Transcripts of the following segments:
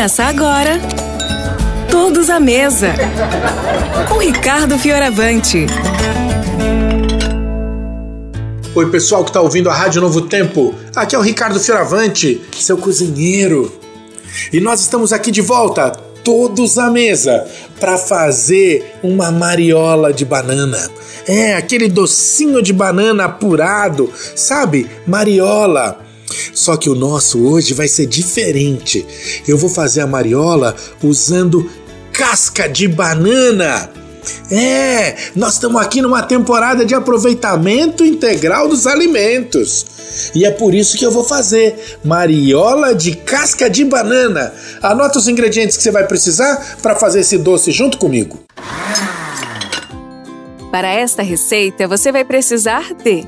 Começa agora. Todos à mesa. Com Ricardo Fioravante. Oi, pessoal que está ouvindo a Rádio Novo Tempo. Aqui é o Ricardo Fioravante, seu cozinheiro. E nós estamos aqui de volta, todos à mesa, para fazer uma mariola de banana. É, aquele docinho de banana apurado, sabe? Mariola. Só que o nosso hoje vai ser diferente. Eu vou fazer a mariola usando casca de banana. É, nós estamos aqui numa temporada de aproveitamento integral dos alimentos. E é por isso que eu vou fazer mariola de casca de banana. Anota os ingredientes que você vai precisar para fazer esse doce junto comigo. Para esta receita, você vai precisar de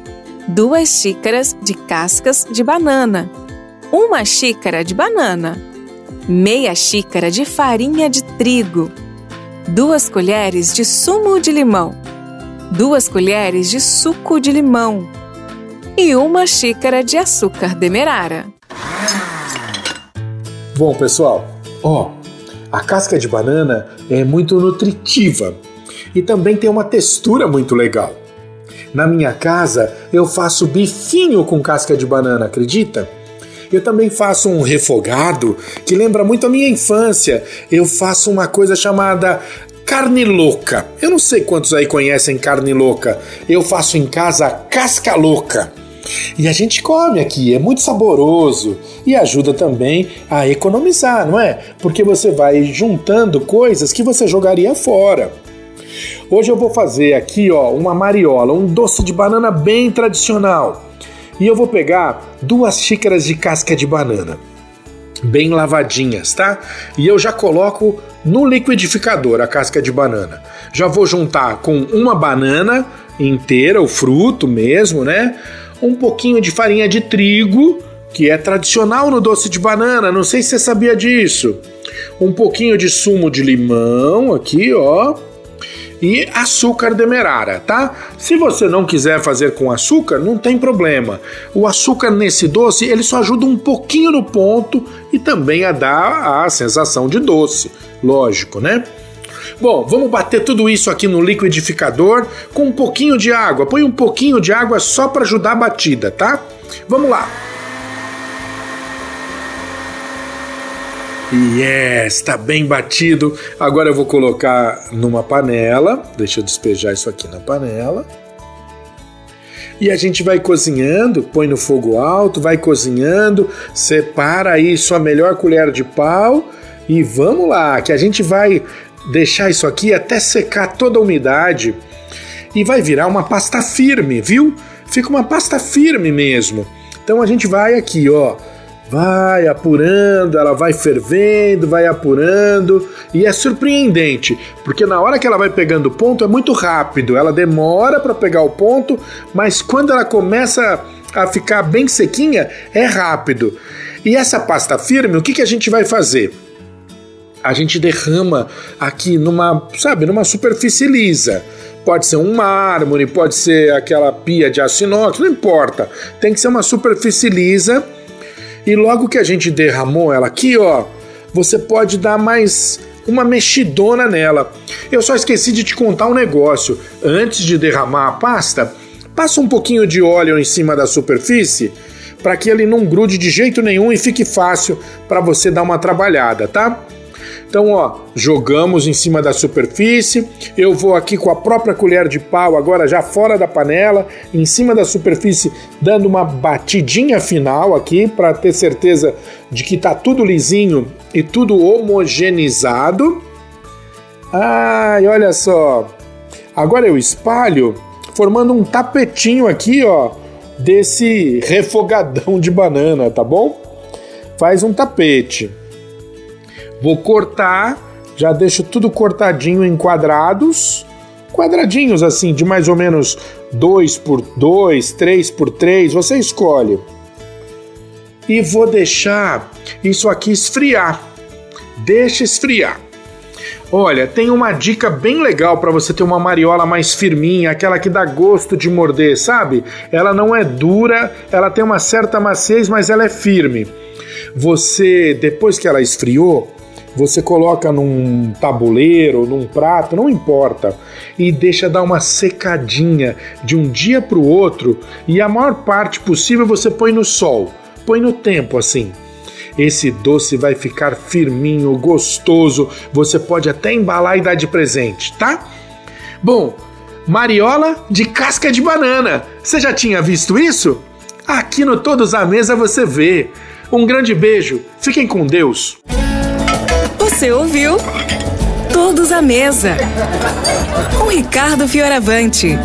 duas xícaras de cascas de banana, uma xícara de banana, meia xícara de farinha de trigo, duas colheres de sumo de limão, duas colheres de suco de limão e uma xícara de açúcar demerara. Bom, pessoal, ó, a casca de banana é muito nutritiva e também tem uma textura muito legal. Na minha casa, eu faço bifinho com casca de banana, acredita? Eu também faço um refogado que lembra muito a minha infância. Eu faço uma coisa chamada carne louca. Eu não sei quantos aí conhecem carne louca. Eu faço em casa casca louca. E a gente come aqui, é muito saboroso e ajuda também a economizar, não é? Porque você vai juntando coisas que você jogaria fora. Hoje eu vou fazer aqui, ó, uma mariola, um doce de banana bem tradicional. E eu vou pegar duas xícaras de casca de banana, bem lavadinhas, tá? E eu já coloco no liquidificador a casca de banana. Já vou juntar com uma banana inteira, o fruto mesmo, né? Um pouquinho de farinha de trigo, que é tradicional no doce de banana, não sei se você sabia disso. Um pouquinho de sumo de limão aqui, ó e açúcar demerara, tá? Se você não quiser fazer com açúcar, não tem problema. O açúcar nesse doce, ele só ajuda um pouquinho no ponto e também a dar a sensação de doce, lógico, né? Bom, vamos bater tudo isso aqui no liquidificador com um pouquinho de água. Põe um pouquinho de água só para ajudar a batida, tá? Vamos lá. Yes, está bem batido. Agora eu vou colocar numa panela. Deixa eu despejar isso aqui na panela. E a gente vai cozinhando, põe no fogo alto, vai cozinhando, separa aí sua melhor colher de pau e vamos lá, que a gente vai deixar isso aqui até secar toda a umidade e vai virar uma pasta firme, viu? Fica uma pasta firme mesmo. Então a gente vai aqui, ó, vai apurando, ela vai fervendo, vai apurando e é surpreendente, porque na hora que ela vai pegando o ponto é muito rápido, ela demora para pegar o ponto, mas quando ela começa a ficar bem sequinha, é rápido. E essa pasta firme, o que, que a gente vai fazer? A gente derrama aqui numa, sabe, numa superfície lisa. Pode ser um mármore, pode ser aquela pia de aço inox, não importa. Tem que ser uma superfície lisa e logo que a gente derramou ela aqui, ó, você pode dar mais uma mexidona nela. Eu só esqueci de te contar um negócio. Antes de derramar a pasta, passa um pouquinho de óleo em cima da superfície para que ele não grude de jeito nenhum e fique fácil para você dar uma trabalhada, tá? Então, ó, jogamos em cima da superfície. Eu vou aqui com a própria colher de pau, agora já fora da panela, em cima da superfície, dando uma batidinha final aqui para ter certeza de que tá tudo lisinho e tudo homogeneizado. Ai, olha só. Agora eu espalho formando um tapetinho aqui, ó, desse refogadão de banana, tá bom? Faz um tapete. Vou cortar, já deixo tudo cortadinho em quadrados, quadradinhos assim, de mais ou menos 2 por 2, 3 por 3, você escolhe. E vou deixar isso aqui esfriar. Deixa esfriar. Olha, tem uma dica bem legal para você ter uma mariola mais firminha, aquela que dá gosto de morder, sabe? Ela não é dura, ela tem uma certa maciez, mas ela é firme. Você, depois que ela esfriou, você coloca num tabuleiro, num prato, não importa, e deixa dar uma secadinha de um dia para o outro, e a maior parte possível você põe no sol, põe no tempo assim. Esse doce vai ficar firminho, gostoso, você pode até embalar e dar de presente, tá? Bom, mariola de casca de banana. Você já tinha visto isso? Aqui no Todos à Mesa você vê. Um grande beijo, fiquem com Deus. Você ouviu? Todos à Mesa. Com Ricardo Fioravante.